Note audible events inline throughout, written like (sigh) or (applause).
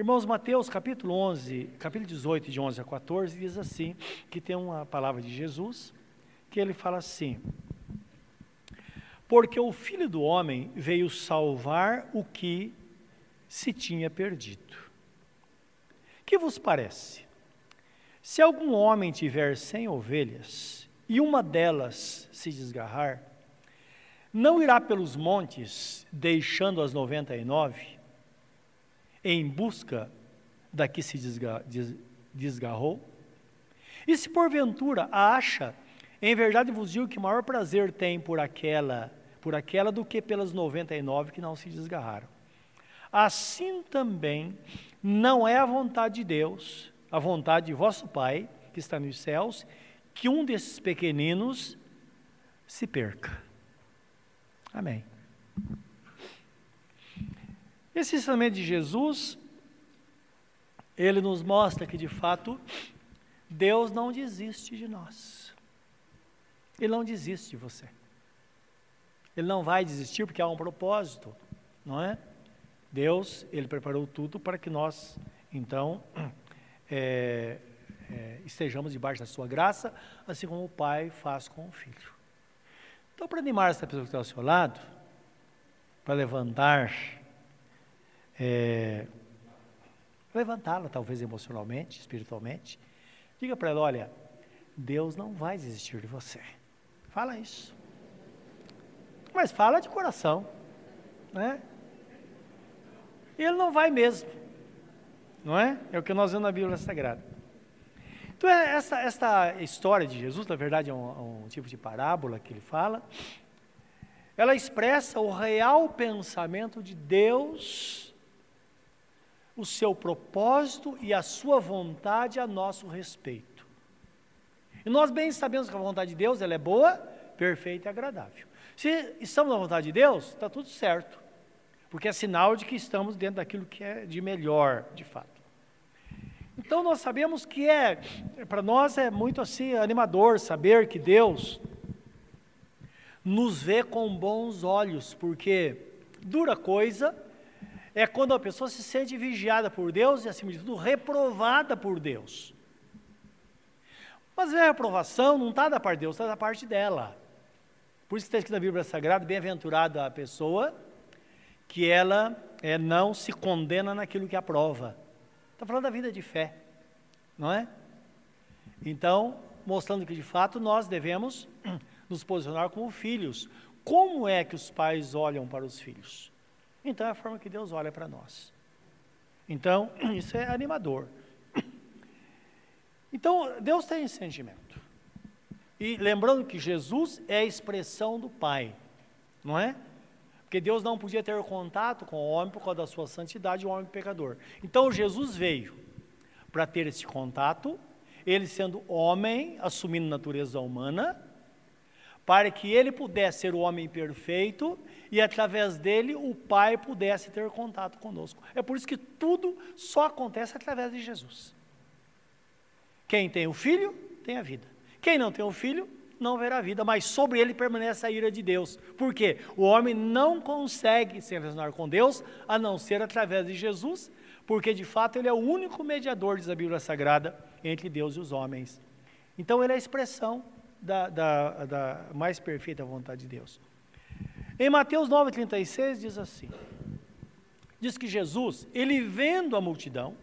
Irmãos, Mateus capítulo 11, capítulo 18, de 11 a 14, diz assim, que tem uma palavra de Jesus, que ele fala assim, porque o Filho do Homem veio salvar o que se tinha perdido. Que vos parece? Se algum homem tiver cem ovelhas e uma delas se desgarrar, não irá pelos montes, deixando as noventa e nove, em busca da que se desgarrou? E se porventura acha, em verdade vos digo que maior prazer tem por aquela, por aquela do que pelas noventa e nove que não se desgarraram. Assim também não é a vontade de Deus, a vontade de vosso Pai, que está nos céus, que um desses pequeninos se perca. Amém. Esse ensinamento de Jesus, ele nos mostra que de fato Deus não desiste de nós. Ele não desiste de você. Ele não vai desistir porque há um propósito, não é? Deus, ele preparou tudo para que nós, então, (clears throat) é, é, estejamos debaixo da sua graça, assim como o Pai faz com o Filho. Então, para animar essa pessoa que está ao seu lado, para levantar, é, levantá-la talvez emocionalmente, espiritualmente, diga para ela: olha, Deus não vai desistir de você. Fala isso. Mas fala de coração, né? Ele não vai mesmo, não é? É o que nós vemos na Bíblia Sagrada. Então, é, essa, essa história de Jesus, na verdade, é um, um tipo de parábola que ele fala, ela expressa o real pensamento de Deus, o seu propósito e a sua vontade a nosso respeito. E nós bem sabemos que a vontade de Deus ela é boa, perfeita e agradável. Se estamos na vontade de Deus, está tudo certo, porque é sinal de que estamos dentro daquilo que é de melhor, de fato. Então nós sabemos que é, para nós é muito assim animador saber que Deus nos vê com bons olhos, porque dura coisa é quando a pessoa se sente vigiada por Deus e, acima de tudo, reprovada por Deus. Mas a reprovação não está da parte de Deus, está da parte dela. Por isso está escrito na Bíblia Sagrada, bem-aventurada a pessoa que ela é, não se condena naquilo que aprova. Está falando da vida de fé, não é? Então, mostrando que de fato nós devemos (clears throat) nos posicionar como filhos. Como é que os pais olham para os filhos? Então é a forma que Deus olha para nós. Então, (clears throat) isso é animador. (clears throat) Então, Deus tem esse sentimento. E lembrando que Jesus é a expressão do Pai, não é? Porque Deus não podia ter contato com o homem por causa da sua santidade, o homem pecador. Então Jesus veio para ter esse contato, ele sendo homem, assumindo natureza humana, para que ele pudesse ser o homem perfeito e através dele o Pai pudesse ter contato conosco. É por isso que tudo só acontece através de Jesus. Quem tem o filho, tem a vida. Quem não tem o filho, não verá vida, mas sobre ele permanece a ira de Deus. Por quê? O homem não consegue se relacionar com Deus a não ser através de Jesus, porque de fato ele é o único mediador, diz a Bíblia Sagrada, entre Deus e os homens. Então ele é a expressão da, da, da mais perfeita vontade de Deus. Em Mateus 9,36 diz assim: diz que Jesus, ele vendo a multidão,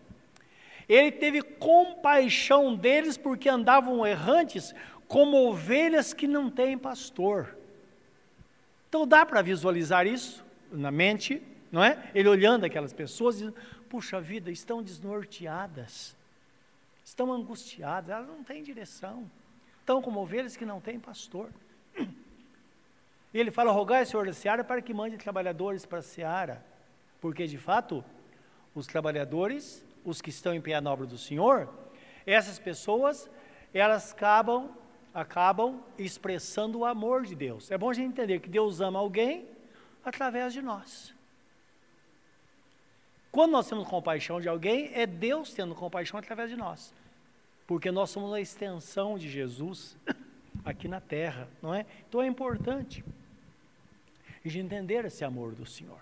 ele teve compaixão deles porque andavam errantes como ovelhas que não têm pastor. Então dá para visualizar isso na mente, não é? Ele olhando aquelas pessoas e puxa vida, estão desnorteadas, estão angustiadas, elas não têm direção, estão como ovelhas que não têm pastor. E ele fala: rogai, Senhor da Seara, para que mande trabalhadores para a Seara, porque de fato, os trabalhadores, os que estão em na obra do Senhor, essas pessoas, elas acabam acabam expressando o amor de Deus. É bom a gente entender que Deus ama alguém através de nós. Quando nós temos compaixão de alguém, é Deus tendo compaixão através de nós. Porque nós somos a extensão de Jesus (laughs) aqui na terra, não é? Então é importante gente entender esse amor do Senhor.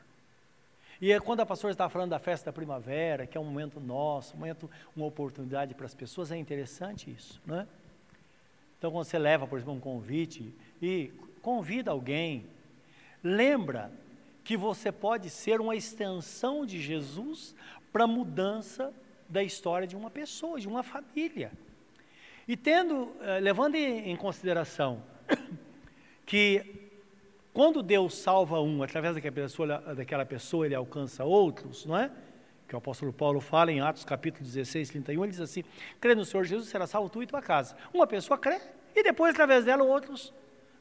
E é quando a pastora está falando da festa da primavera, que é um momento nosso, um momento, uma oportunidade para as pessoas, é interessante isso, né? Então, quando você leva, por exemplo, um convite e convida alguém, lembra que você pode ser uma extensão de Jesus para a mudança da história de uma pessoa, de uma família. E tendo, eh, levando em consideração que quando Deus salva um através daquela pessoa, daquela pessoa, ele alcança outros, não é? Que o apóstolo Paulo fala em Atos capítulo 16, 31, ele diz assim: crê no Senhor Jesus, será salvo tu e tua casa. Uma pessoa crê, e depois, através dela, outros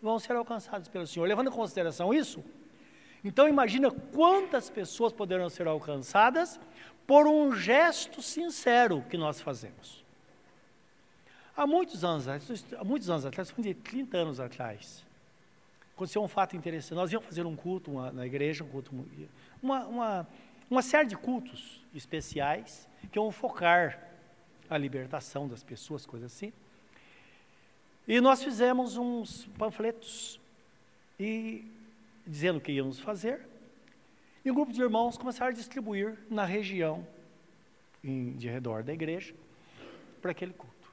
vão ser alcançados pelo Senhor. Levando em consideração isso, então imagina quantas pessoas poderão ser alcançadas por um gesto sincero que nós fazemos. Há muitos anos, há muitos anos atrás, de 30 anos atrás, aconteceu um fato interessante. Nós íamos fazer um culto uma, na igreja, um culto, uma, uma, uma série de cultos especiais que iam focar a libertação das pessoas, coisas assim. E nós fizemos uns panfletos e dizendo o que íamos fazer. E um grupo de irmãos começaram a distribuir na região em, de redor da igreja para aquele culto.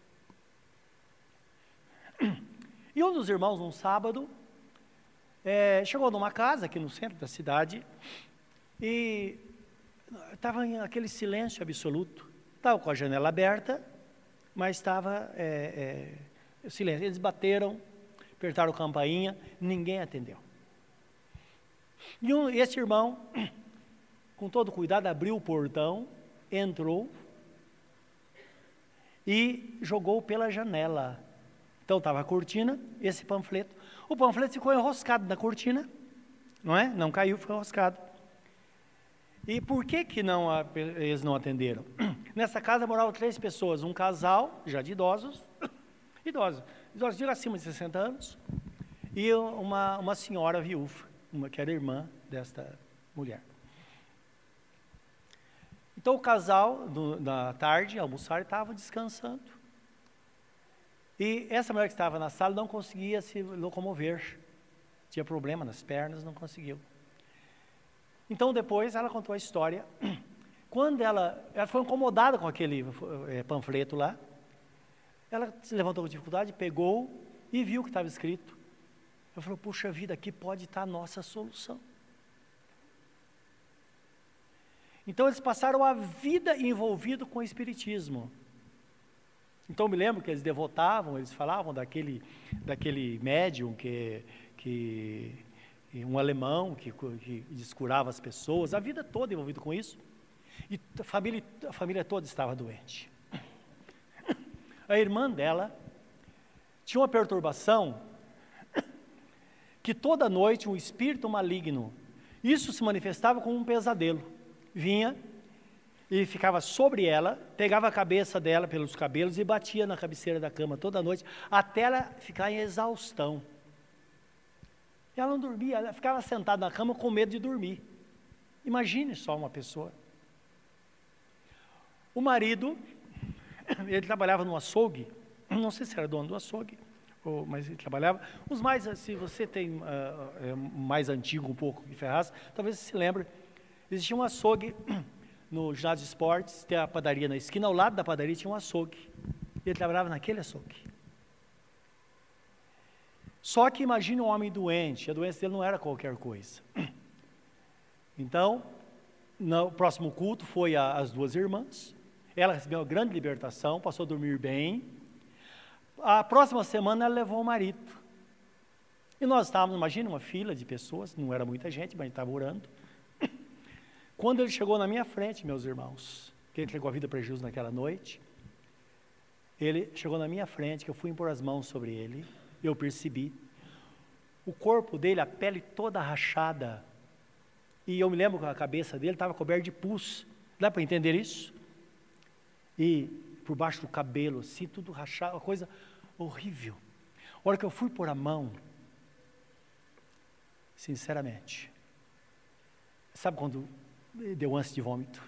E um dos irmãos, num sábado, é, chegou numa casa aqui no centro da cidade e estava em aquele silêncio absoluto. Estava com a janela aberta, mas estava é, é, silêncio. Eles bateram, apertaram a campainha, ninguém atendeu. E um, esse irmão, (clears throat) com todo cuidado, abriu o portão, entrou e jogou pela janela. Então estava a cortina, esse panfleto. O panfleto ficou enroscado na cortina, não é? Não caiu, ficou enroscado. E por que, que não, eles não atenderam? (clears throat) Nessa casa moravam três pessoas, um casal, já de idosos, (clears throat) idosos, idosos de acima de 60 anos, e uma, uma senhora viúva uma que era irmã desta mulher. Então o casal, do, na tarde, almoçar, estava descansando. E essa mulher que estava na sala não conseguia se locomover. Tinha problema nas pernas, não conseguiu. Então depois ela contou a história. (clears throat) Quando ela, ela foi incomodada com aquele é, panfleto lá, ela se levantou com dificuldade, pegou e viu o que estava escrito. Eu falei, puxa vida, aqui pode estar a nossa solução. Então eles passaram a vida envolvido com o Espiritismo. Então me lembro que eles devotavam, eles falavam daquele, daquele médium que, que um alemão que, que descurava as pessoas, a vida toda envolvido com isso. E a família, a família toda estava doente. A irmã dela tinha uma perturbação que toda noite um espírito maligno, isso se manifestava como um pesadelo, vinha e ficava sobre ela, pegava a cabeça dela pelos cabelos e batia na cabeceira da cama toda noite, até ela ficar em exaustão. Ela não dormia, ela ficava sentada na cama com medo de dormir. Imagine só uma pessoa. O marido, (coughs) ele trabalhava no açougue, (coughs) não sei se era dono do açougue, ou, mas ele trabalhava. Os mais, se você tem uh, mais antigo um pouco que Ferraz, talvez você se lembre, existia um açougue (coughs) no ginásio de esportes, tem a padaria na esquina, ao lado da padaria tinha um açougue. Ele trabalhava naquele açougue. Só que imagine um homem doente, a doença dele não era qualquer coisa. (clears throat) Então, no próximo culto foi a, as duas irmãs, ela recebeu uma grande libertação, passou a dormir bem, a próxima semana ela levou o marido. E nós estávamos, imagina, uma fila de pessoas, não era muita gente, mas estava orando. Quando ele chegou na minha frente, meus irmãos, que ele entregou a vida para Jesus naquela noite, ele chegou na minha frente, que eu fui impor as mãos sobre ele, eu percebi o corpo dele, a pele toda rachada, e eu me lembro que a cabeça dele estava coberta de pus. Dá para entender isso? E por baixo do cabelo, assim, tudo rachado, uma coisa horrível. A hora que eu fui pôr a mão, sinceramente, sabe quando deu ânsia de vômito?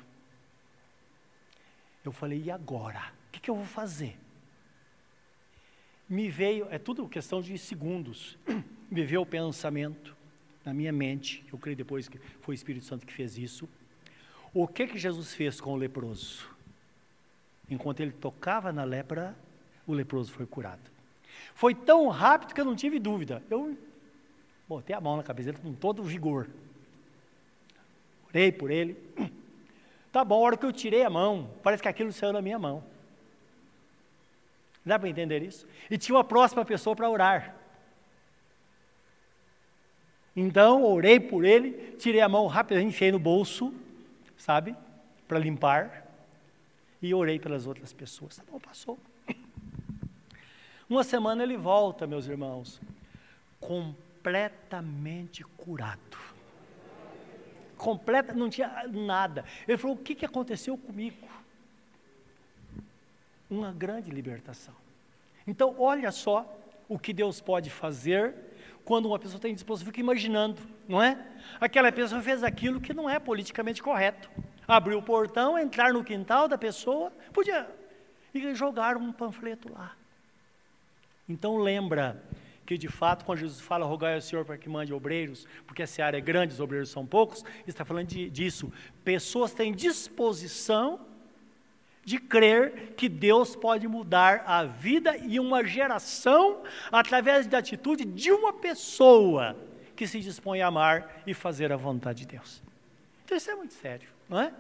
Eu falei, e agora? O que, que eu vou fazer? Me veio, é tudo questão de segundos, (clears throat) me veio o pensamento na minha mente, eu creio depois que foi o Espírito Santo que fez isso. O que que Jesus fez com o leproso? Enquanto ele tocava na lepra, o leproso foi curado. Foi tão rápido que eu não tive dúvida. Eu botei a mão na cabeça dele com todo o vigor. Orei por ele. Tá bom, a hora que eu tirei a mão, parece que aquilo saiu na minha mão. Dá para entender isso? E tinha uma próxima pessoa para orar. Então, orei por ele, tirei a mão rapidamente, enfiei no bolso, sabe? Para limpar. E orei pelas outras pessoas. Tá bom, passou. (coughs) Uma semana ele volta, meus irmãos, completamente curado. Completa, não tinha nada. Ele falou: O que, que aconteceu comigo? Uma grande libertação. Então, olha só o que Deus pode fazer quando uma pessoa tem disposição, fica imaginando, não é? Aquela pessoa fez aquilo que não é politicamente correto. Abriu o portão, entrar no quintal da pessoa, podia e jogar um panfleto lá. Então lembra que de fato, quando Jesus fala, rogai ao Senhor para que mande obreiros, porque essa área é grande, os obreiros são poucos, está falando de, disso. Pessoas têm disposição de crer que Deus pode mudar a vida e uma geração através da atitude de uma pessoa que se dispõe a amar e fazer a vontade de Deus. Então isso é muito sério, não é?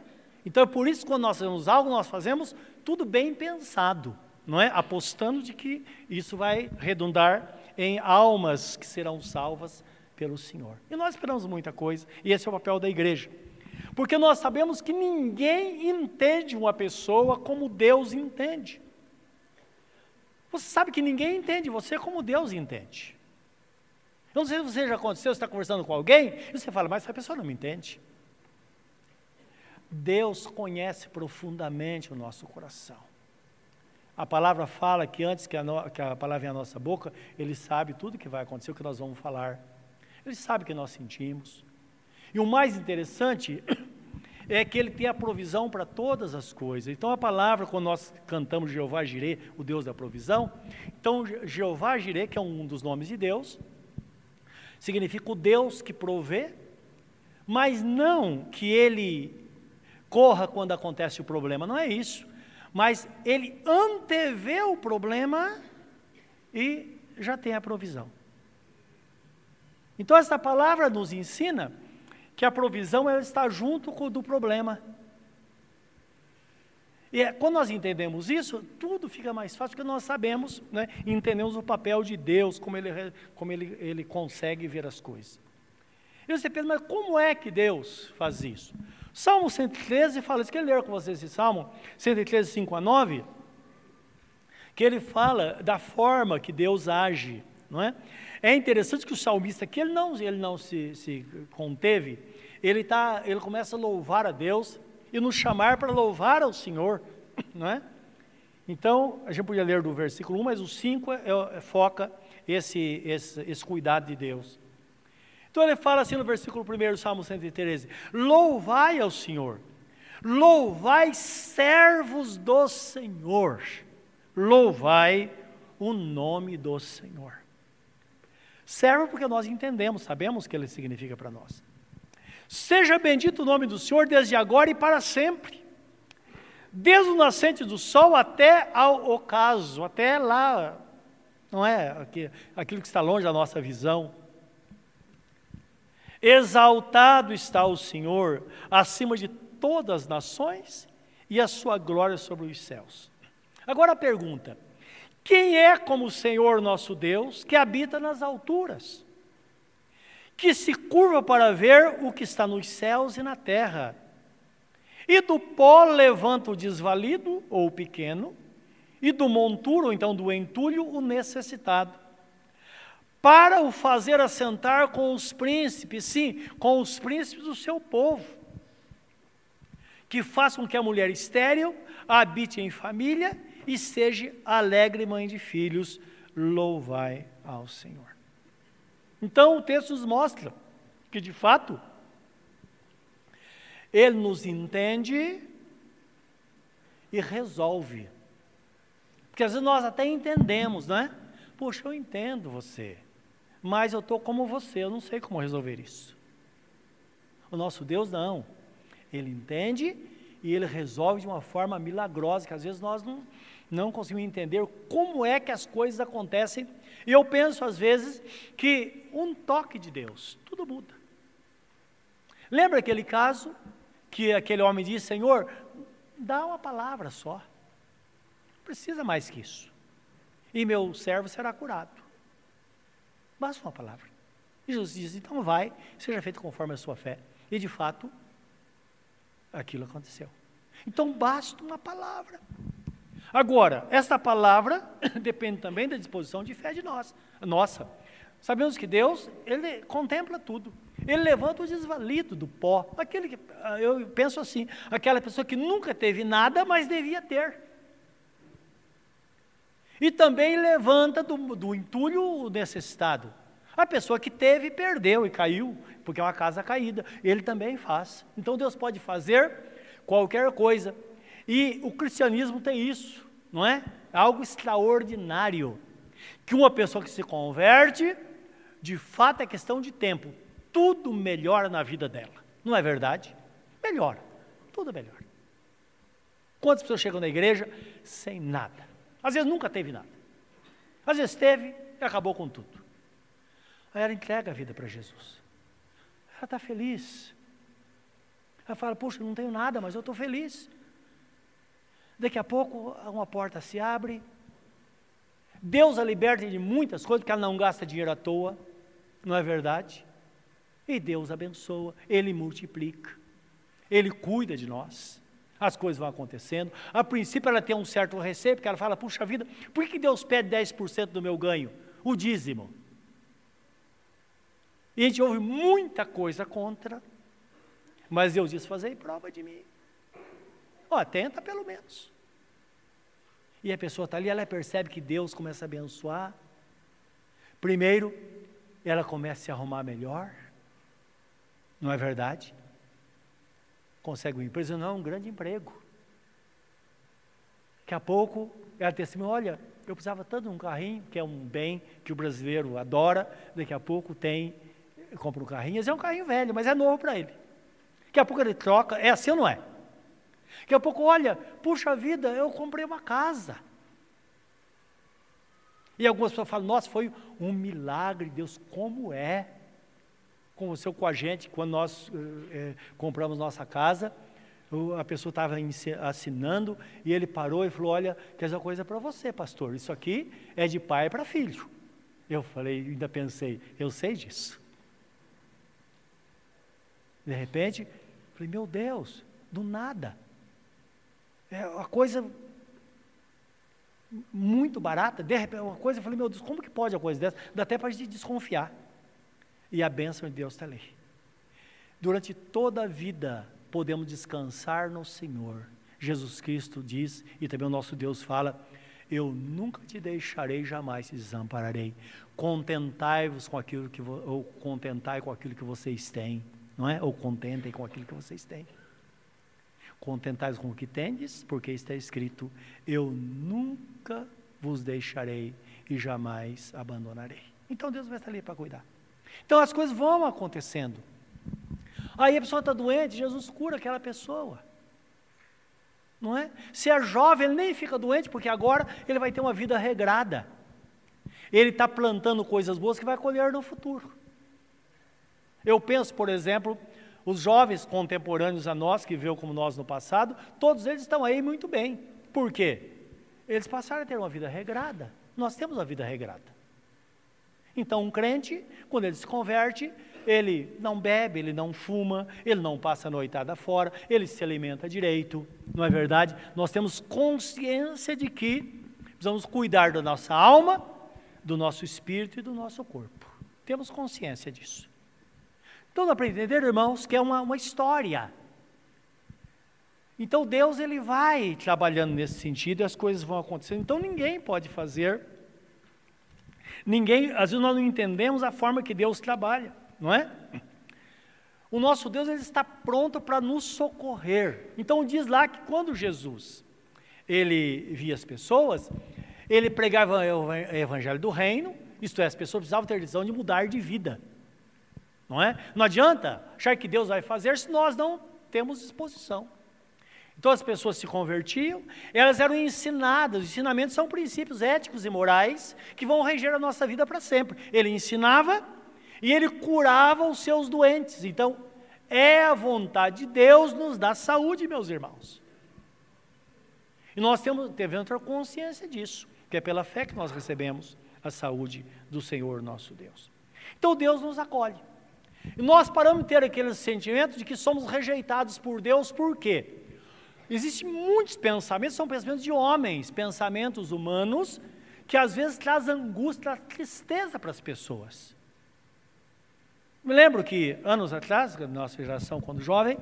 Então é por isso que quando nós fazemos algo, nós fazemos tudo bem pensado, não é? Apostando de que isso vai redundar em almas que serão salvas pelo Senhor. E nós esperamos muita coisa, e esse é o papel da igreja. Porque nós sabemos que ninguém entende uma pessoa como Deus entende. Você sabe que ninguém entende você como Deus entende. Eu não sei se você já aconteceu, você está conversando com alguém, e você fala, mas essa pessoa não me entende. Deus conhece profundamente o nosso coração. A palavra fala que antes que a, no, que a palavra venha à nossa boca, Ele sabe tudo que vai acontecer, o que nós vamos falar. Ele sabe o que nós sentimos. E o mais interessante (coughs) é que ele tem a provisão para todas as coisas. Então a palavra, quando nós cantamos Jeová Jirê, o Deus da provisão, então Jeová Jirê, que é um dos nomes de Deus, significa o Deus que provê, mas não que ele corra quando acontece o problema, não é isso. Mas ele antevê o problema e já tem a provisão. Então essa palavra nos ensina que a provisão ela está junto com o do problema. E é, quando nós entendemos isso, tudo fica mais fácil, porque nós sabemos, né, entendemos o papel de Deus, como ele, como ele, ele consegue ver as coisas. E você pensa, mas como é que Deus faz isso? Salmo 113 fala isso, quero ler com vocês esse Salmo, 113, 5 a 9, que ele fala da forma que Deus age, não é? É interessante que o salmista aqui, ele não, ele não se, se conteve, ele, tá, ele começa a louvar a Deus e nos chamar para louvar ao Senhor, (coughs) não é? Então, a gente podia ler do versículo 1, mas o 5 é, é, foca esse, esse, esse cuidado de Deus. Então ele fala assim no versículo 1 Salmo 113: Louvai ao Senhor, louvai servos do Senhor, louvai o nome do Senhor. Servo porque nós entendemos, sabemos o que ele significa para nós. Seja bendito o nome do Senhor desde agora e para sempre. Desde o nascente do sol até ao ocaso, até lá, não é aquilo que está longe da nossa visão. Exaltado está o Senhor acima de todas as nações e a sua glória sobre os céus. Agora a pergunta: quem é como o Senhor nosso Deus, que habita nas alturas, que se curva para ver o que está nos céus e na terra, e do pó levanta o desvalido ou o pequeno, e do monturo, então do entulho, o necessitado, para o fazer assentar com os príncipes, sim, com os príncipes do seu povo, que façam que a mulher estéril habite em família e seja alegre mãe de filhos, louvai ao Senhor. Então o texto nos mostra que de fato ele nos entende e resolve. Porque às vezes nós até entendemos, não é? Poxa, eu entendo você, mas eu estou como você, eu não sei como resolver isso. O nosso Deus não. Ele entende e ele resolve de uma forma milagrosa, que às vezes nós não, não conseguimos entender como é que as coisas acontecem. E eu penso às vezes que um toque de Deus, tudo muda. Lembra aquele caso que aquele homem disse: Senhor, dá uma palavra só, não precisa mais que isso, e meu servo será curado. Basta uma palavra. E Jesus diz: então vai, seja feito conforme a sua fé. E de fato, aquilo aconteceu. Então basta uma palavra. Agora, esta palavra (coughs) depende também da disposição de fé de nós, nossa. Sabemos que Deus, Ele contempla tudo. Ele levanta o desvalido do pó. Aquele que, ah, eu penso assim, aquela pessoa que nunca teve nada, mas devia ter. E também levanta do, do entulho o necessitado. A pessoa que teve, perdeu e caiu, porque é uma casa caída. Ele também faz. Então Deus pode fazer qualquer coisa. E o cristianismo tem isso, não é? Algo extraordinário. Que uma pessoa que se converte, de fato é questão de tempo. Tudo melhora na vida dela. Não é verdade? Melhora. Tudo melhora. Quantas pessoas chegam na igreja sem nada? Às vezes nunca teve nada. Às vezes teve e acabou com tudo. Aí ela entrega a vida para Jesus. Ela está feliz. Ela fala, puxa, não tenho nada, mas eu estou feliz. Daqui a pouco uma porta se abre. Deus a liberta de muitas coisas, porque ela não gasta dinheiro à toa. Não é verdade? E Deus abençoa, Ele multiplica, Ele cuida de nós. As coisas vão acontecendo. A princípio ela tem um certo receio, porque ela fala, puxa vida, por que Deus pede 10% do meu ganho? O dízimo. E a gente ouve muita coisa contra, mas Deus diz: fazer prova de mim. Ó, tenta pelo menos. E a pessoa está ali, ela percebe que Deus começa a abençoar. Primeiro, ela começa a se arrumar melhor. Não é verdade? Consegue um emprego, não, é um grande emprego. Daqui a pouco, ela testemunha, olha, eu precisava tanto de um carrinho, que é um bem que o brasileiro adora, daqui a pouco tem compra um carrinho, é um carrinho velho, mas é novo para ele. Daqui a pouco ele troca, é assim ou não é? Daqui a pouco, olha, puxa vida, eu comprei uma casa. E algumas pessoas falam, nossa, foi um milagre, Deus, como é? Aconteceu com a gente, quando nós é, compramos nossa casa, a pessoa estava assinando e ele parou e falou: Olha, quer dizer uma coisa para você, pastor, isso aqui é de pai para filho. Eu falei, ainda pensei, eu sei disso. De repente, falei, meu Deus, do nada. É uma coisa muito barata, de repente, uma coisa, eu falei, meu Deus, como que pode uma coisa dessa? Dá até para a gente desconfiar. E a bênção de Deus está ali. Durante toda a vida, podemos descansar no Senhor. Jesus Cristo diz, e também o nosso Deus fala, eu nunca te deixarei, jamais te desampararei. Contentai-vos com aquilo que, ou contentai com aquilo que vocês têm não é? Ou contentem com aquilo que vocês têm. Contentais com o que tendes, porque está escrito: Eu nunca vos deixarei e jamais abandonarei. Então Deus vai estar ali para cuidar. Então as coisas vão acontecendo. Aí a pessoa está doente, Jesus cura aquela pessoa. Não é? Se é jovem, ele nem fica doente, porque agora ele vai ter uma vida regrada. Ele está plantando coisas boas que vai colher no futuro. Eu penso, por exemplo, os jovens contemporâneos a nós, que veio como nós no passado, todos eles estão aí muito bem. Por quê? Eles passaram a ter uma vida regrada. Nós temos uma vida regrada. Então, um crente, quando ele se converte, ele não bebe, ele não fuma, ele não passa a noitada fora, ele se alimenta direito, não é verdade? Nós temos consciência de que precisamos cuidar da nossa alma, do nosso espírito e do nosso corpo. Temos consciência disso. Então dá para entender, irmãos, que é uma, uma história. Então Deus ele vai trabalhando nesse sentido e as coisas vão acontecendo. Então ninguém pode fazer. Ninguém, às vezes nós não entendemos a forma que Deus trabalha, não é? O nosso Deus ele está pronto para nos socorrer. Então diz lá que quando Jesus ele via as pessoas, ele pregava o evangelho do reino, isto é, as pessoas precisavam ter decisão de mudar de vida. Não é? Não adianta achar que Deus vai fazer se nós não temos disposição. Então as pessoas se convertiam, elas eram ensinadas, os ensinamentos são princípios éticos e morais que vão reger a nossa vida para sempre. Ele ensinava e ele curava os seus doentes. Então, é a vontade de Deus nos dar saúde, meus irmãos. E nós temos, devemos ter consciência disso, que é pela fé que nós recebemos a saúde do Senhor nosso Deus. Então Deus nos acolhe. E nós paramos de ter aquele sentimento de que somos rejeitados por Deus, por quê? Existem muitos pensamentos, são pensamentos de homens, pensamentos humanos, que às vezes traz angústia, traz tristeza para as pessoas. Me lembro que, anos atrás, na nossa geração, quando jovem,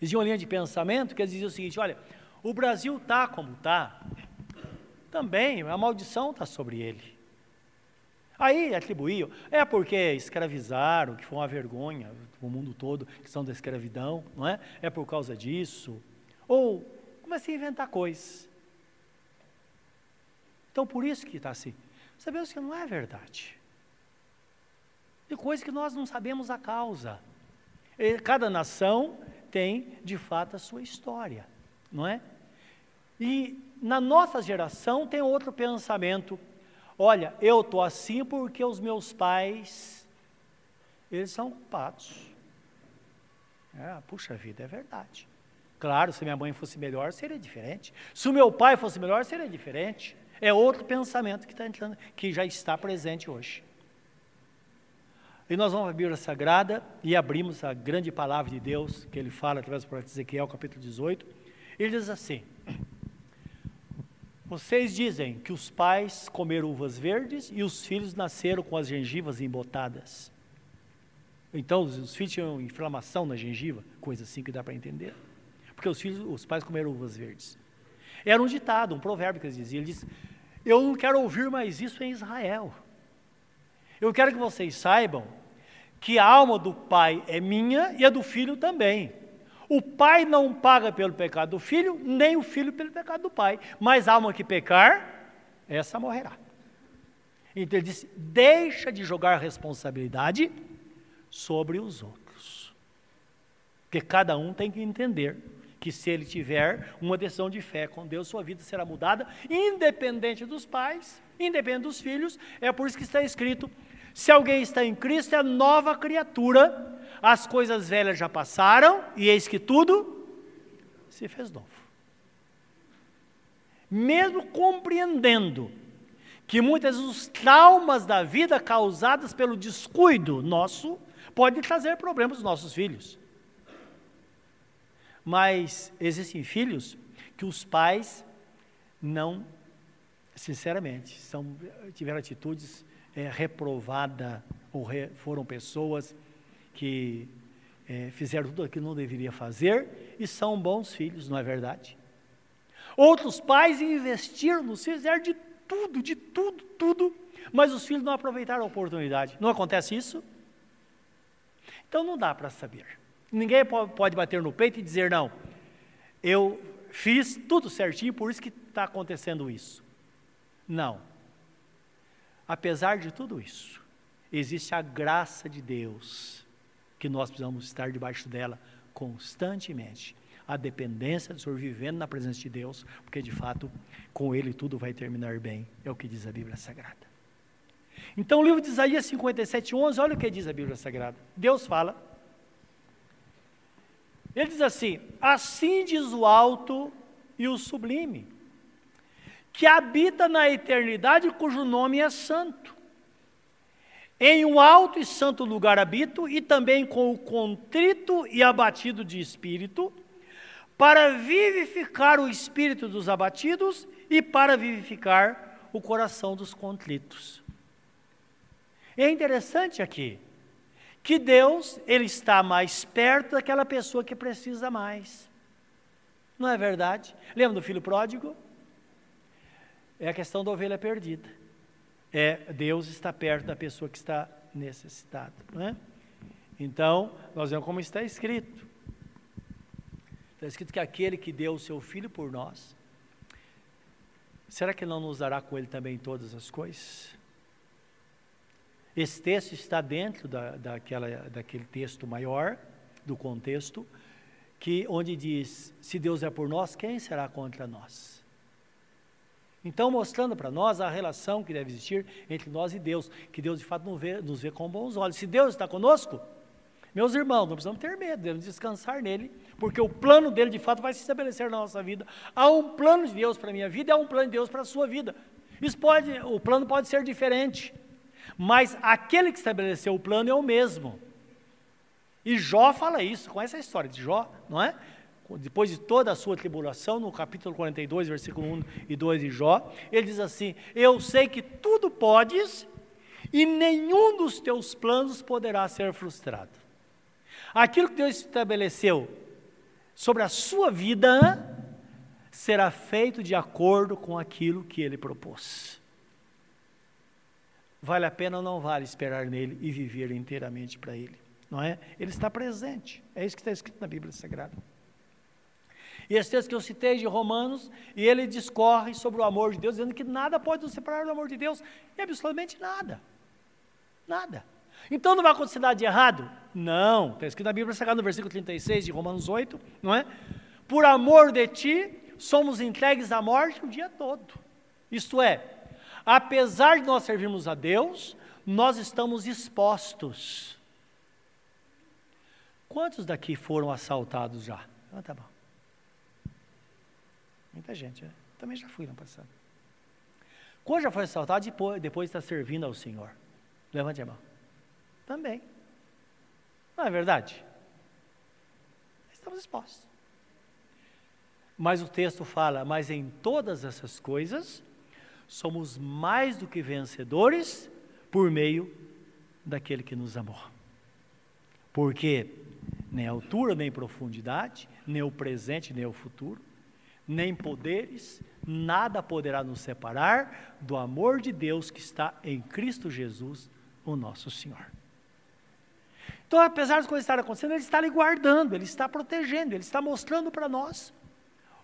existia uma linha de pensamento que dizia o seguinte: olha, o Brasil está como está, também a maldição está sobre ele. Aí atribuíam, é porque escravizaram, que foi uma vergonha o mundo todo, questão da escravidão, não é? É por causa disso. Ou comecei a inventar coisas. Então por isso que está assim. Sabemos que não é verdade. E coisas que nós não sabemos a causa. E cada nação tem, de fato, a sua história, não é? E na nossa geração tem outro pensamento Olha, eu estou assim porque os meus pais, eles são culpados. É, puxa vida, é verdade. Claro, se minha mãe fosse melhor, seria diferente. Se o meu pai fosse melhor, seria diferente. É outro pensamento que, tá entrando, que já está presente hoje. E nós vamos abrir a Sagrada e abrimos a grande palavra de Deus que ele fala através do profeta Ezequiel, capítulo 18. Ele diz assim: vocês dizem que os pais comeram uvas verdes e os filhos nasceram com as gengivas embotadas. Então, os filhos tinham inflamação na gengiva, coisa assim que dá para entender. Porque os filhos, os pais comeram uvas verdes. Era um ditado, um provérbio que eles diziam. Ele diz: Eu não quero ouvir mais isso em Israel. Eu quero que vocês saibam que a alma do pai é minha e a do filho também. O pai não paga pelo pecado do filho, nem o filho pelo pecado do pai. Mas a alma que pecar, essa morrerá. Então ele disse: deixa de jogar responsabilidade sobre os outros. Porque cada um tem que entender que se ele tiver uma decisão de fé com Deus, sua vida será mudada, independente dos pais, independente dos filhos. É por isso que está escrito: se alguém está em Cristo, é nova criatura as coisas velhas já passaram e eis que tudo se fez novo. Mesmo compreendendo que muitas vezes os traumas da vida causados pelo descuido nosso podem trazer problemas aos nossos filhos. Mas existem filhos que os pais não, sinceramente, são, tiveram atitudes é, reprovadas ou re, foram pessoas que é, fizeram tudo aquilo que não deveria fazer e são bons filhos, não é verdade? Outros pais investiram nos filhos, fizeram de tudo, de tudo, tudo, mas os filhos não aproveitaram a oportunidade. Não acontece isso? Então não dá para saber. Ninguém pode bater no peito e dizer, não, eu fiz tudo certinho, por isso que está acontecendo isso. Não. Apesar de tudo isso, existe a graça de Deus que nós precisamos estar debaixo dela constantemente. A dependência do Senhor vivendo na presença de Deus, porque de fato com Ele tudo vai terminar bem, é o que diz a Bíblia Sagrada. Então o livro de Isaías 57, 11, olha o que diz a Bíblia Sagrada. Deus fala, ele diz assim: Assim diz o alto e o sublime, que habita na eternidade, cujo nome é santo. Em um alto e santo lugar habito, e também com o contrito e abatido de espírito, para vivificar o espírito dos abatidos e para vivificar o coração dos contritos. É interessante aqui que Deus, ele está mais perto daquela pessoa que precisa mais. Não é verdade? Lembra do filho pródigo? É a questão da ovelha perdida é Deus está perto da pessoa que está necessitada. Não é? Então, nós vemos como está escrito. Está escrito que aquele que deu o seu filho por nós, será que não nos dará com ele também todas as coisas? Esse texto está dentro da, daquela, daquele texto maior, do contexto, que onde diz: se Deus é por nós, quem será contra nós? Então, mostrando para nós a relação que deve existir entre nós e Deus, que Deus de fato nos vê, nos vê com bons olhos. Se Deus está conosco, meus irmãos, não precisamos ter medo, devemos descansar nele, porque o plano dele de fato vai se estabelecer na nossa vida. Há um plano de Deus para a minha vida há um plano de Deus para a sua vida. Isso pode, o plano pode ser diferente, mas aquele que estabeleceu o plano é o mesmo. E Jó fala isso, com essa história de Jó, não é? Depois de toda a sua tribulação, no capítulo 42, versículo 1 e 2 de Jó, ele diz assim: Eu sei que tudo podes e nenhum dos teus planos poderá ser frustrado. Aquilo que Deus estabeleceu sobre a sua vida será feito de acordo com aquilo que ele propôs. Vale a pena ou não vale esperar nele e viver inteiramente para ele? Não é? Ele está presente. É isso que está escrito na Bíblia Sagrada. E esse texto que eu citei de Romanos, e ele discorre sobre o amor de Deus, dizendo que nada pode nos separar do amor de Deus, e absolutamente nada. Nada. Então não vai acontecer nada de errado? Não. Está escrito na Bíblia Sagrada, no versículo 36 de Romanos 8, não é? Por amor de ti, somos entregues à morte o dia todo. Isto é, apesar de nós servirmos a Deus, nós estamos expostos. Quantos daqui foram assaltados já? Ah, tá bom. Muita gente, né? Também já fui no passado. Quando já foi assaltado, depois, depois está servindo ao Senhor? Levante a mão. Também. Não é verdade? Estamos expostos. Mas o texto fala: mas em todas essas coisas, somos mais do que vencedores por meio daquele que nos amou. Porque nem altura, nem profundidade, nem o presente, nem o futuro, nem poderes, nada poderá nos separar do amor de Deus que está em Cristo Jesus, o nosso Senhor. Então, apesar das coisas estarem acontecendo, Ele está ali guardando, Ele está protegendo, Ele está mostrando para nós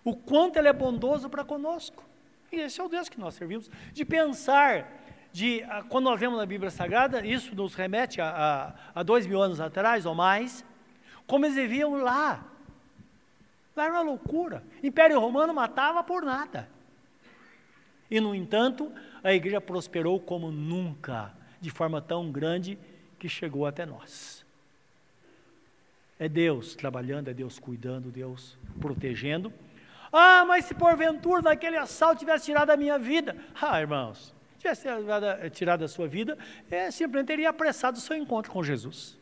o quanto Ele é bondoso para conosco. E esse é o Deus que nós servimos. De pensar, de ah, quando nós vemos na Bíblia Sagrada, isso nos remete a, a, a dois mil anos atrás ou mais, como eles viviam lá. Era uma loucura. Império Romano matava por nada. E, no entanto, a igreja prosperou como nunca, de forma tão grande que chegou até nós. É Deus trabalhando, é Deus cuidando, Deus protegendo. Ah, mas se porventura naquele assalto tivesse tirado a minha vida. Ah, irmãos, tivesse tirado, tirado a sua vida, é, simplesmente teria apressado o seu encontro com Jesus.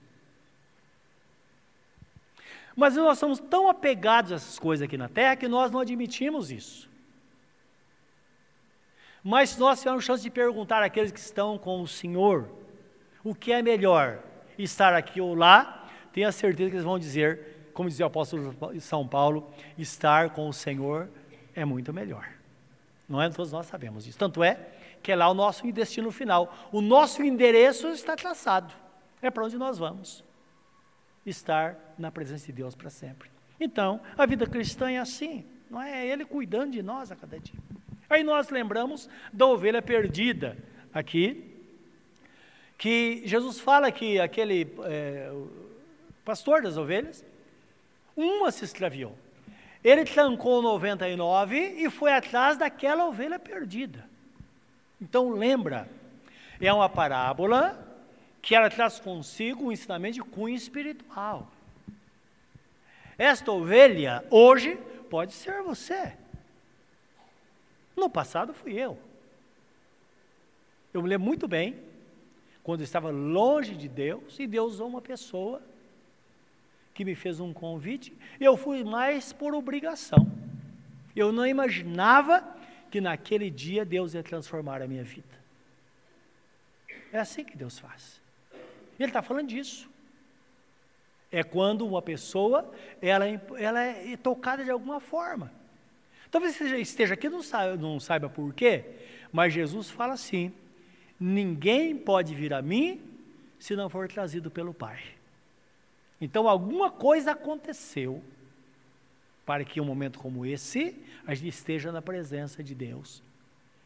Mas nós somos tão apegados a essas coisas aqui na terra que nós não admitimos isso. Mas se nós tivermos chance de perguntar àqueles que estão com o Senhor, o que é melhor, estar aqui ou lá, tenha certeza que eles vão dizer, como dizia o apóstolo São Paulo, estar com o Senhor é muito melhor. Não é? Todos nós sabemos disso. Tanto é que é lá o nosso destino final. O nosso endereço está traçado. É para onde nós vamos. Estar na presença de Deus para sempre. Então, a vida cristã é assim. Não é Ele cuidando de nós a cada dia. Aí nós lembramos da ovelha perdida aqui, que Jesus fala que aquele é, pastor das ovelhas, uma se extraviou. Ele trancou 99 e foi atrás daquela ovelha perdida. Então lembra, é uma parábola que ela traz consigo um ensinamento de cunho espiritual. Esta ovelha, hoje, pode ser você. No passado fui eu. Eu me lembro muito bem, quando eu estava longe de Deus, e Deus usou uma pessoa que me fez um convite, eu fui mais por obrigação. Eu não imaginava que naquele dia Deus ia transformar a minha vida. É assim que Deus faz. Ele está falando disso. É quando uma pessoa ela, é ela é tocada de alguma forma. Talvez você esteja aqui não saiba, não saiba por quê, mas Jesus fala assim: ninguém pode vir a mim se não for trazido pelo Pai. Então, alguma coisa aconteceu para que um momento como esse a gente esteja na presença de Deus.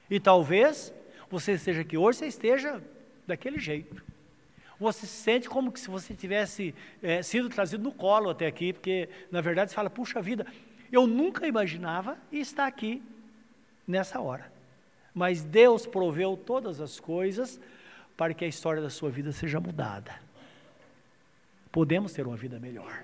E talvez você esteja aqui hoje, você esteja daquele jeito. Você se sente como se você tivesse é, sido trazido no colo até aqui, porque na verdade você fala, puxa vida, eu nunca imaginava estar aqui nessa hora. Mas Deus proveu todas as coisas para que a história da sua vida seja mudada. Podemos ter uma vida melhor.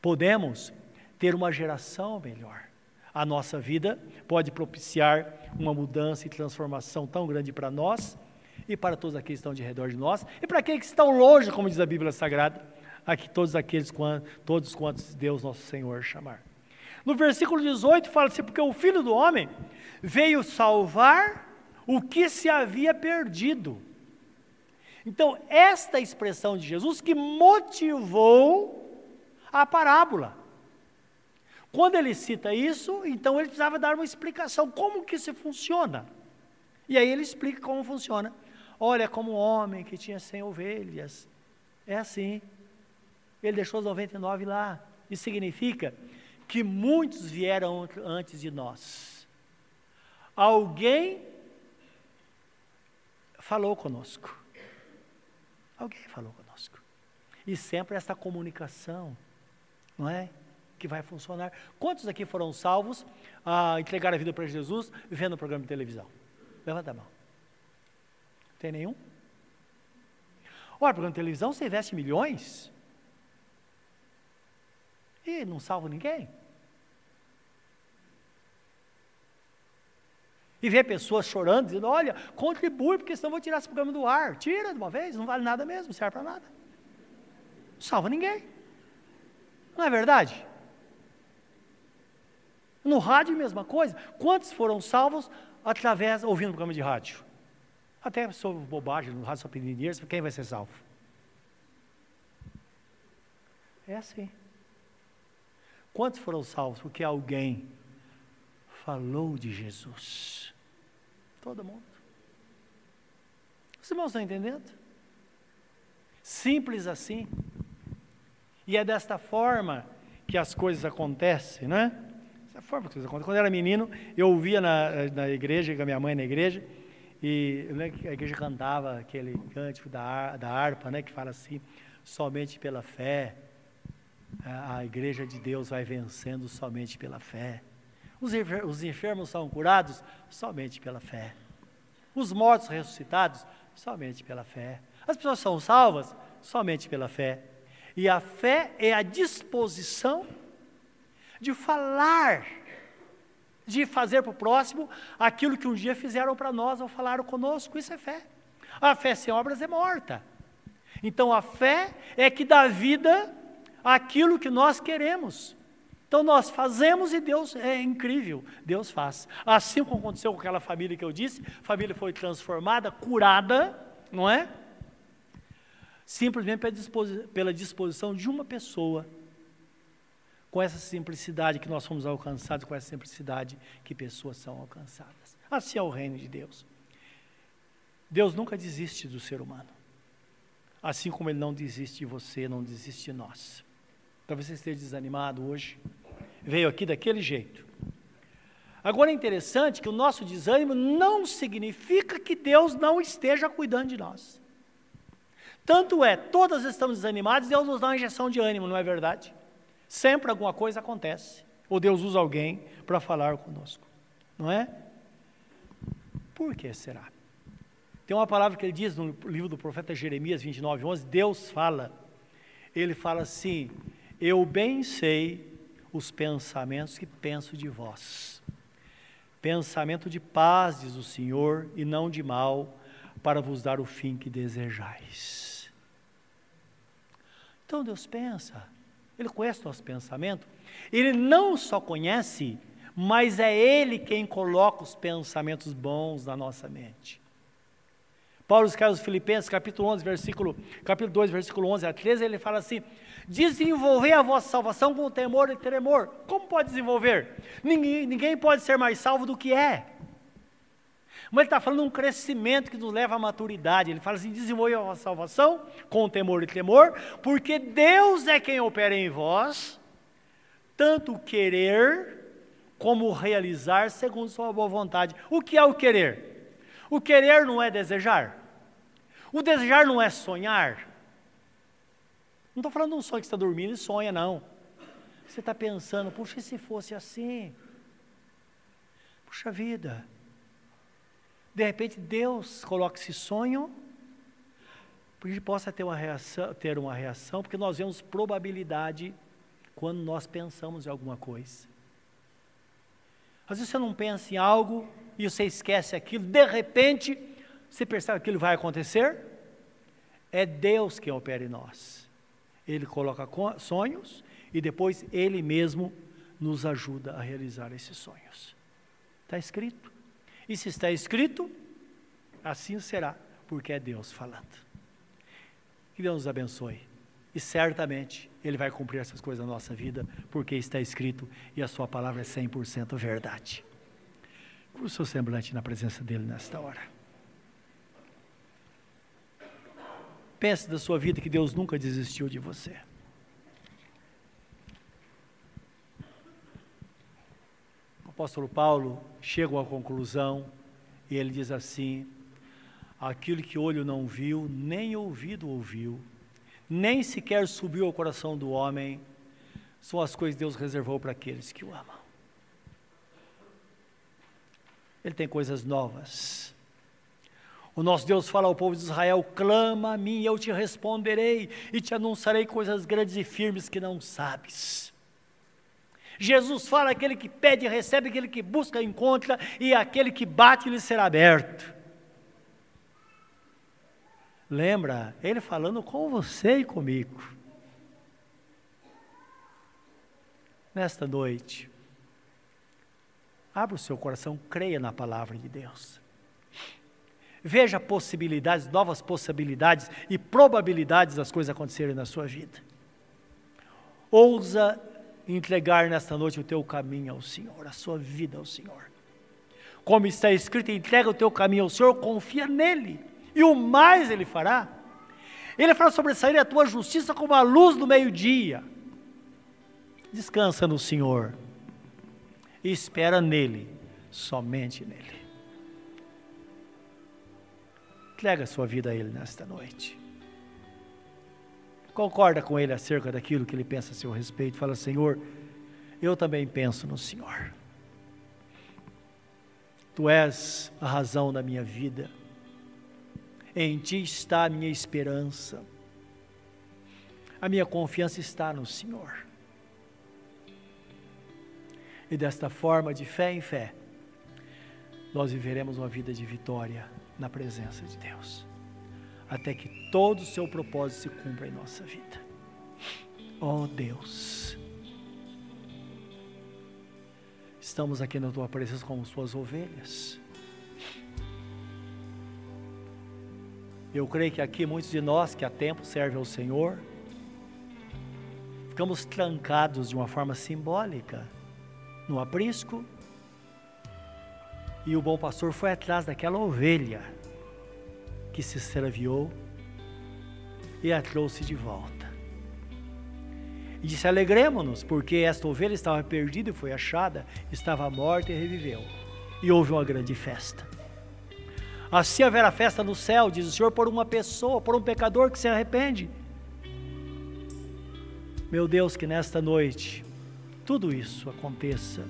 Podemos ter uma geração melhor. A nossa vida pode propiciar uma mudança e transformação tão grande para nós e para todos aqueles que estão de redor de nós e para aqueles que estão longe, como diz a Bíblia Sagrada, aqui todos aqueles todos quantos Deus nosso Senhor chamar. No versículo 18 fala assim: porque o Filho do homem veio salvar o que se havia perdido. Então, esta expressão de Jesus que motivou a parábola. Quando ele cita isso, então ele precisava dar uma explicação, como que isso funciona. E aí ele explica como funciona. Olha, como um homem que tinha 100 ovelhas, é assim. Ele deixou as 99 lá. Isso significa que muitos vieram antes de nós. Alguém falou conosco. Alguém falou conosco. E sempre essa comunicação, não é? Que vai funcionar. Quantos aqui foram salvos a entregar a vida para Jesus vendo o programa de televisão? Levanta a mão. Tem nenhum? Olha, programa de televisão você investe milhões e não salva ninguém. E ver pessoas chorando, dizendo: Olha, contribui, porque senão eu vou tirar esse programa do ar. Tira de uma vez, não vale nada mesmo, não serve para nada. Não salva ninguém. Não é verdade? No rádio, mesma coisa. Quantos foram salvos através, ouvindo o programa de rádio? Até sobre bobagem, no pedindo dinheiro, quem vai ser salvo? É assim. Quantos foram salvos? Porque alguém falou de Jesus. Todo mundo. Os irmãos estão entendendo? Simples assim. E é desta forma que as coisas acontecem, né? Dessa forma que as coisas acontecem. Quando eu era menino, eu ouvia na, na igreja, com a minha mãe na igreja, e a igreja cantava aquele cântico da, da harpa, né? Que fala assim, somente pela fé, a igreja de Deus vai vencendo somente pela fé. Os, os enfermos são curados somente pela fé. Os mortos ressuscitados somente pela fé. As pessoas são salvas somente pela fé. E a fé é a disposição de falar, de fazer para o próximo aquilo que um dia fizeram para nós ou falaram conosco. Isso é fé. A fé sem obras é morta. Então a fé é que dá vida àquilo que nós queremos. Então nós fazemos e Deus é incrível, Deus faz. Assim como aconteceu com aquela família que eu disse, a família foi transformada, curada, não é? Simplesmente pela disposição de uma pessoa. Com essa simplicidade que nós fomos alcançados, com essa simplicidade que pessoas são alcançadas. Assim é o reino de Deus. Deus nunca desiste do ser humano. Assim como Ele não desiste de você, não desiste de nós. Talvez você esteja desanimado hoje veio aqui daquele jeito. Agora é interessante que o nosso desânimo não significa que Deus não esteja cuidando de nós. Tanto é, todas estamos desanimados, Deus nos dá uma injeção de ânimo, não é verdade? Sempre alguma coisa acontece. Ou Deus usa alguém para falar conosco. Não é? Por que será? Tem uma palavra que ele diz no livro do profeta Jeremias 29, 11. Deus fala. Ele fala assim: Eu bem sei os pensamentos que penso de vós. Pensamento de paz, diz o Senhor, e não de mal, para vos dar o fim que desejais. Então Deus pensa, Ele conhece nosso pensamento, Ele não só conhece, mas é Ele quem coloca os pensamentos bons na nossa mente. Paulo escreve aos Filipenses, capítulo 11, versículo, capítulo 2, versículo 11 a 13, ele fala assim: desenvolver a vossa salvação com temor e tremor. Como pode desenvolver? Ninguém, ninguém pode ser mais salvo do que é. Mas ele está falando de um crescimento que nos leva à maturidade. Ele fala assim: desenvolver a salvação com temor e tremor, porque Deus é quem opera em vós, tanto querer como realizar segundo sua boa vontade. O que é o querer? O querer não é desejar. O desejar não é sonhar. Não estou falando de um sonho que está dormindo e sonha, não. Você está pensando, puxa, e se fosse assim? Puxa vida. De repente Deus coloca esse sonho para que a gente possa ter uma reação, ter uma reação, porque nós vemos probabilidade quando nós pensamos em alguma coisa. Às vezes você não pensa em algo e você esquece aquilo, de repente você percebe que aquilo vai acontecer. É Deus quem opera em nós. Ele coloca sonhos e depois Ele mesmo nos ajuda a realizar esses sonhos. Está escrito. E se está escrito, assim será, porque é Deus falando. Que Deus nos abençoe. E certamente Ele vai cumprir essas coisas na nossa vida, porque está escrito e a Sua palavra é 100% verdade. Cura o seu semblante na presença dEle nesta hora. Pense da sua vida que Deus nunca desistiu de você. Apóstolo Paulo chega à conclusão e ele diz assim: aquilo que olho não viu, nem ouvido ouviu, nem sequer subiu ao coração do homem, são as coisas que Deus reservou para aqueles que o amam. Ele tem coisas novas o nosso Deus fala ao povo de Israel: clama a mim, eu te responderei e te anunciarei coisas grandes e firmes que não sabes. Jesus fala: aquele que pede, recebe, aquele que busca, encontra, e aquele que bate, lhe será aberto. Lembra, ele falando com você e comigo. Nesta noite, abra o seu coração, creia na palavra de Deus. Veja possibilidades, novas possibilidades e probabilidades das coisas acontecerem na sua vida. Ousa entregar nesta noite o teu caminho ao Senhor, a sua vida ao Senhor. Como está escrito, entrega o teu caminho ao Senhor, confia nele, e o mais ele fará. Ele fará sobressair a tua justiça como a luz do meio-dia. Descansa no Senhor e espera nele, somente nele. Entrega a sua vida a Ele nesta noite. Concorda com Ele acerca daquilo que Ele pensa a seu respeito. Fala, Senhor, eu também penso no Senhor. Tu és a razão da minha vida. Em Ti está a minha esperança. A minha confiança está no Senhor. E desta forma, de fé em fé, nós viveremos uma vida de vitória na presença de Deus, até que todo o seu propósito se cumpra em nossa vida. Oh Deus, estamos aqui na tua presença como suas ovelhas. Eu creio que aqui muitos de nós que há tempo servem ao Senhor, ficamos trancados de uma forma simbólica no aprisco e o bom pastor foi atrás daquela ovelha que se extraviou e a trouxe de volta. E disse: Alegremos-nos, porque esta ovelha estava perdida e foi achada, estava morta e reviveu. E houve uma grande festa. Assim haverá festa no céu, diz o Senhor, por uma pessoa, por um pecador que se arrepende. Meu Deus, que nesta noite tudo isso aconteça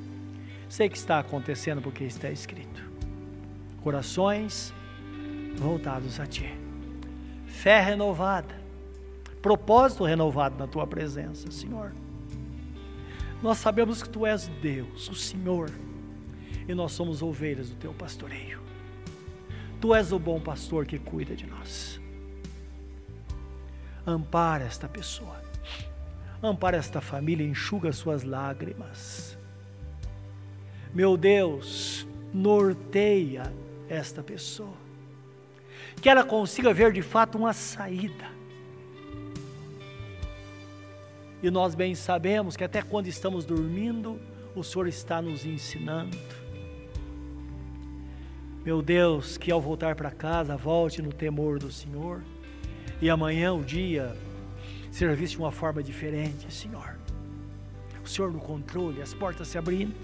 Sei que está acontecendo porque está escrito. Corações voltados a Ti. Fé renovada. Propósito renovado na Tua presença, Senhor. Nós sabemos que Tu és Deus, o Senhor, e nós somos ovelhas do Teu pastoreio. Tu és o bom pastor que cuida de nós. Ampara esta pessoa. Ampara esta família, enxuga suas lágrimas meu Deus, norteia esta pessoa. Que ela consiga ver de fato uma saída. E nós bem sabemos que até quando estamos dormindo, o Senhor está nos ensinando. Meu Deus, que ao voltar para casa, volte no temor do Senhor. E amanhã o dia seja visto de uma forma diferente, Senhor. O Senhor no controle, as portas se abrindo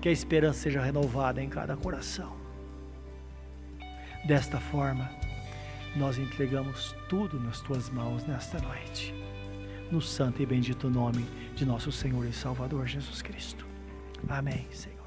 que a esperança seja renovada em cada coração. Desta forma, nós entregamos tudo nas tuas mãos nesta noite, no santo e bendito nome de nosso Senhor e Salvador Jesus Cristo. Amém, Senhor.